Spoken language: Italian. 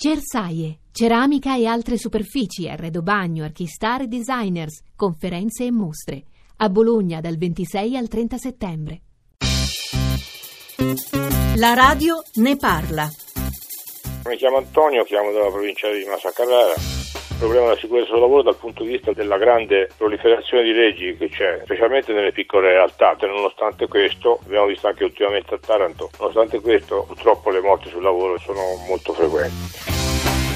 Cersaie, ceramica e altre superfici, arredo bagno, archistar e designers, conferenze e mostre. A Bologna dal 26 al 30 settembre. La radio ne parla. Mi chiamo Antonio, chiamo dalla provincia di Massa Carrara. Problema della sicurezza sul lavoro dal punto di vista della grande proliferazione di leggi che c'è, specialmente nelle piccole realtà. Nonostante questo, abbiamo visto anche ultimamente a Taranto, nonostante questo purtroppo le morti sul lavoro sono molto frequenti.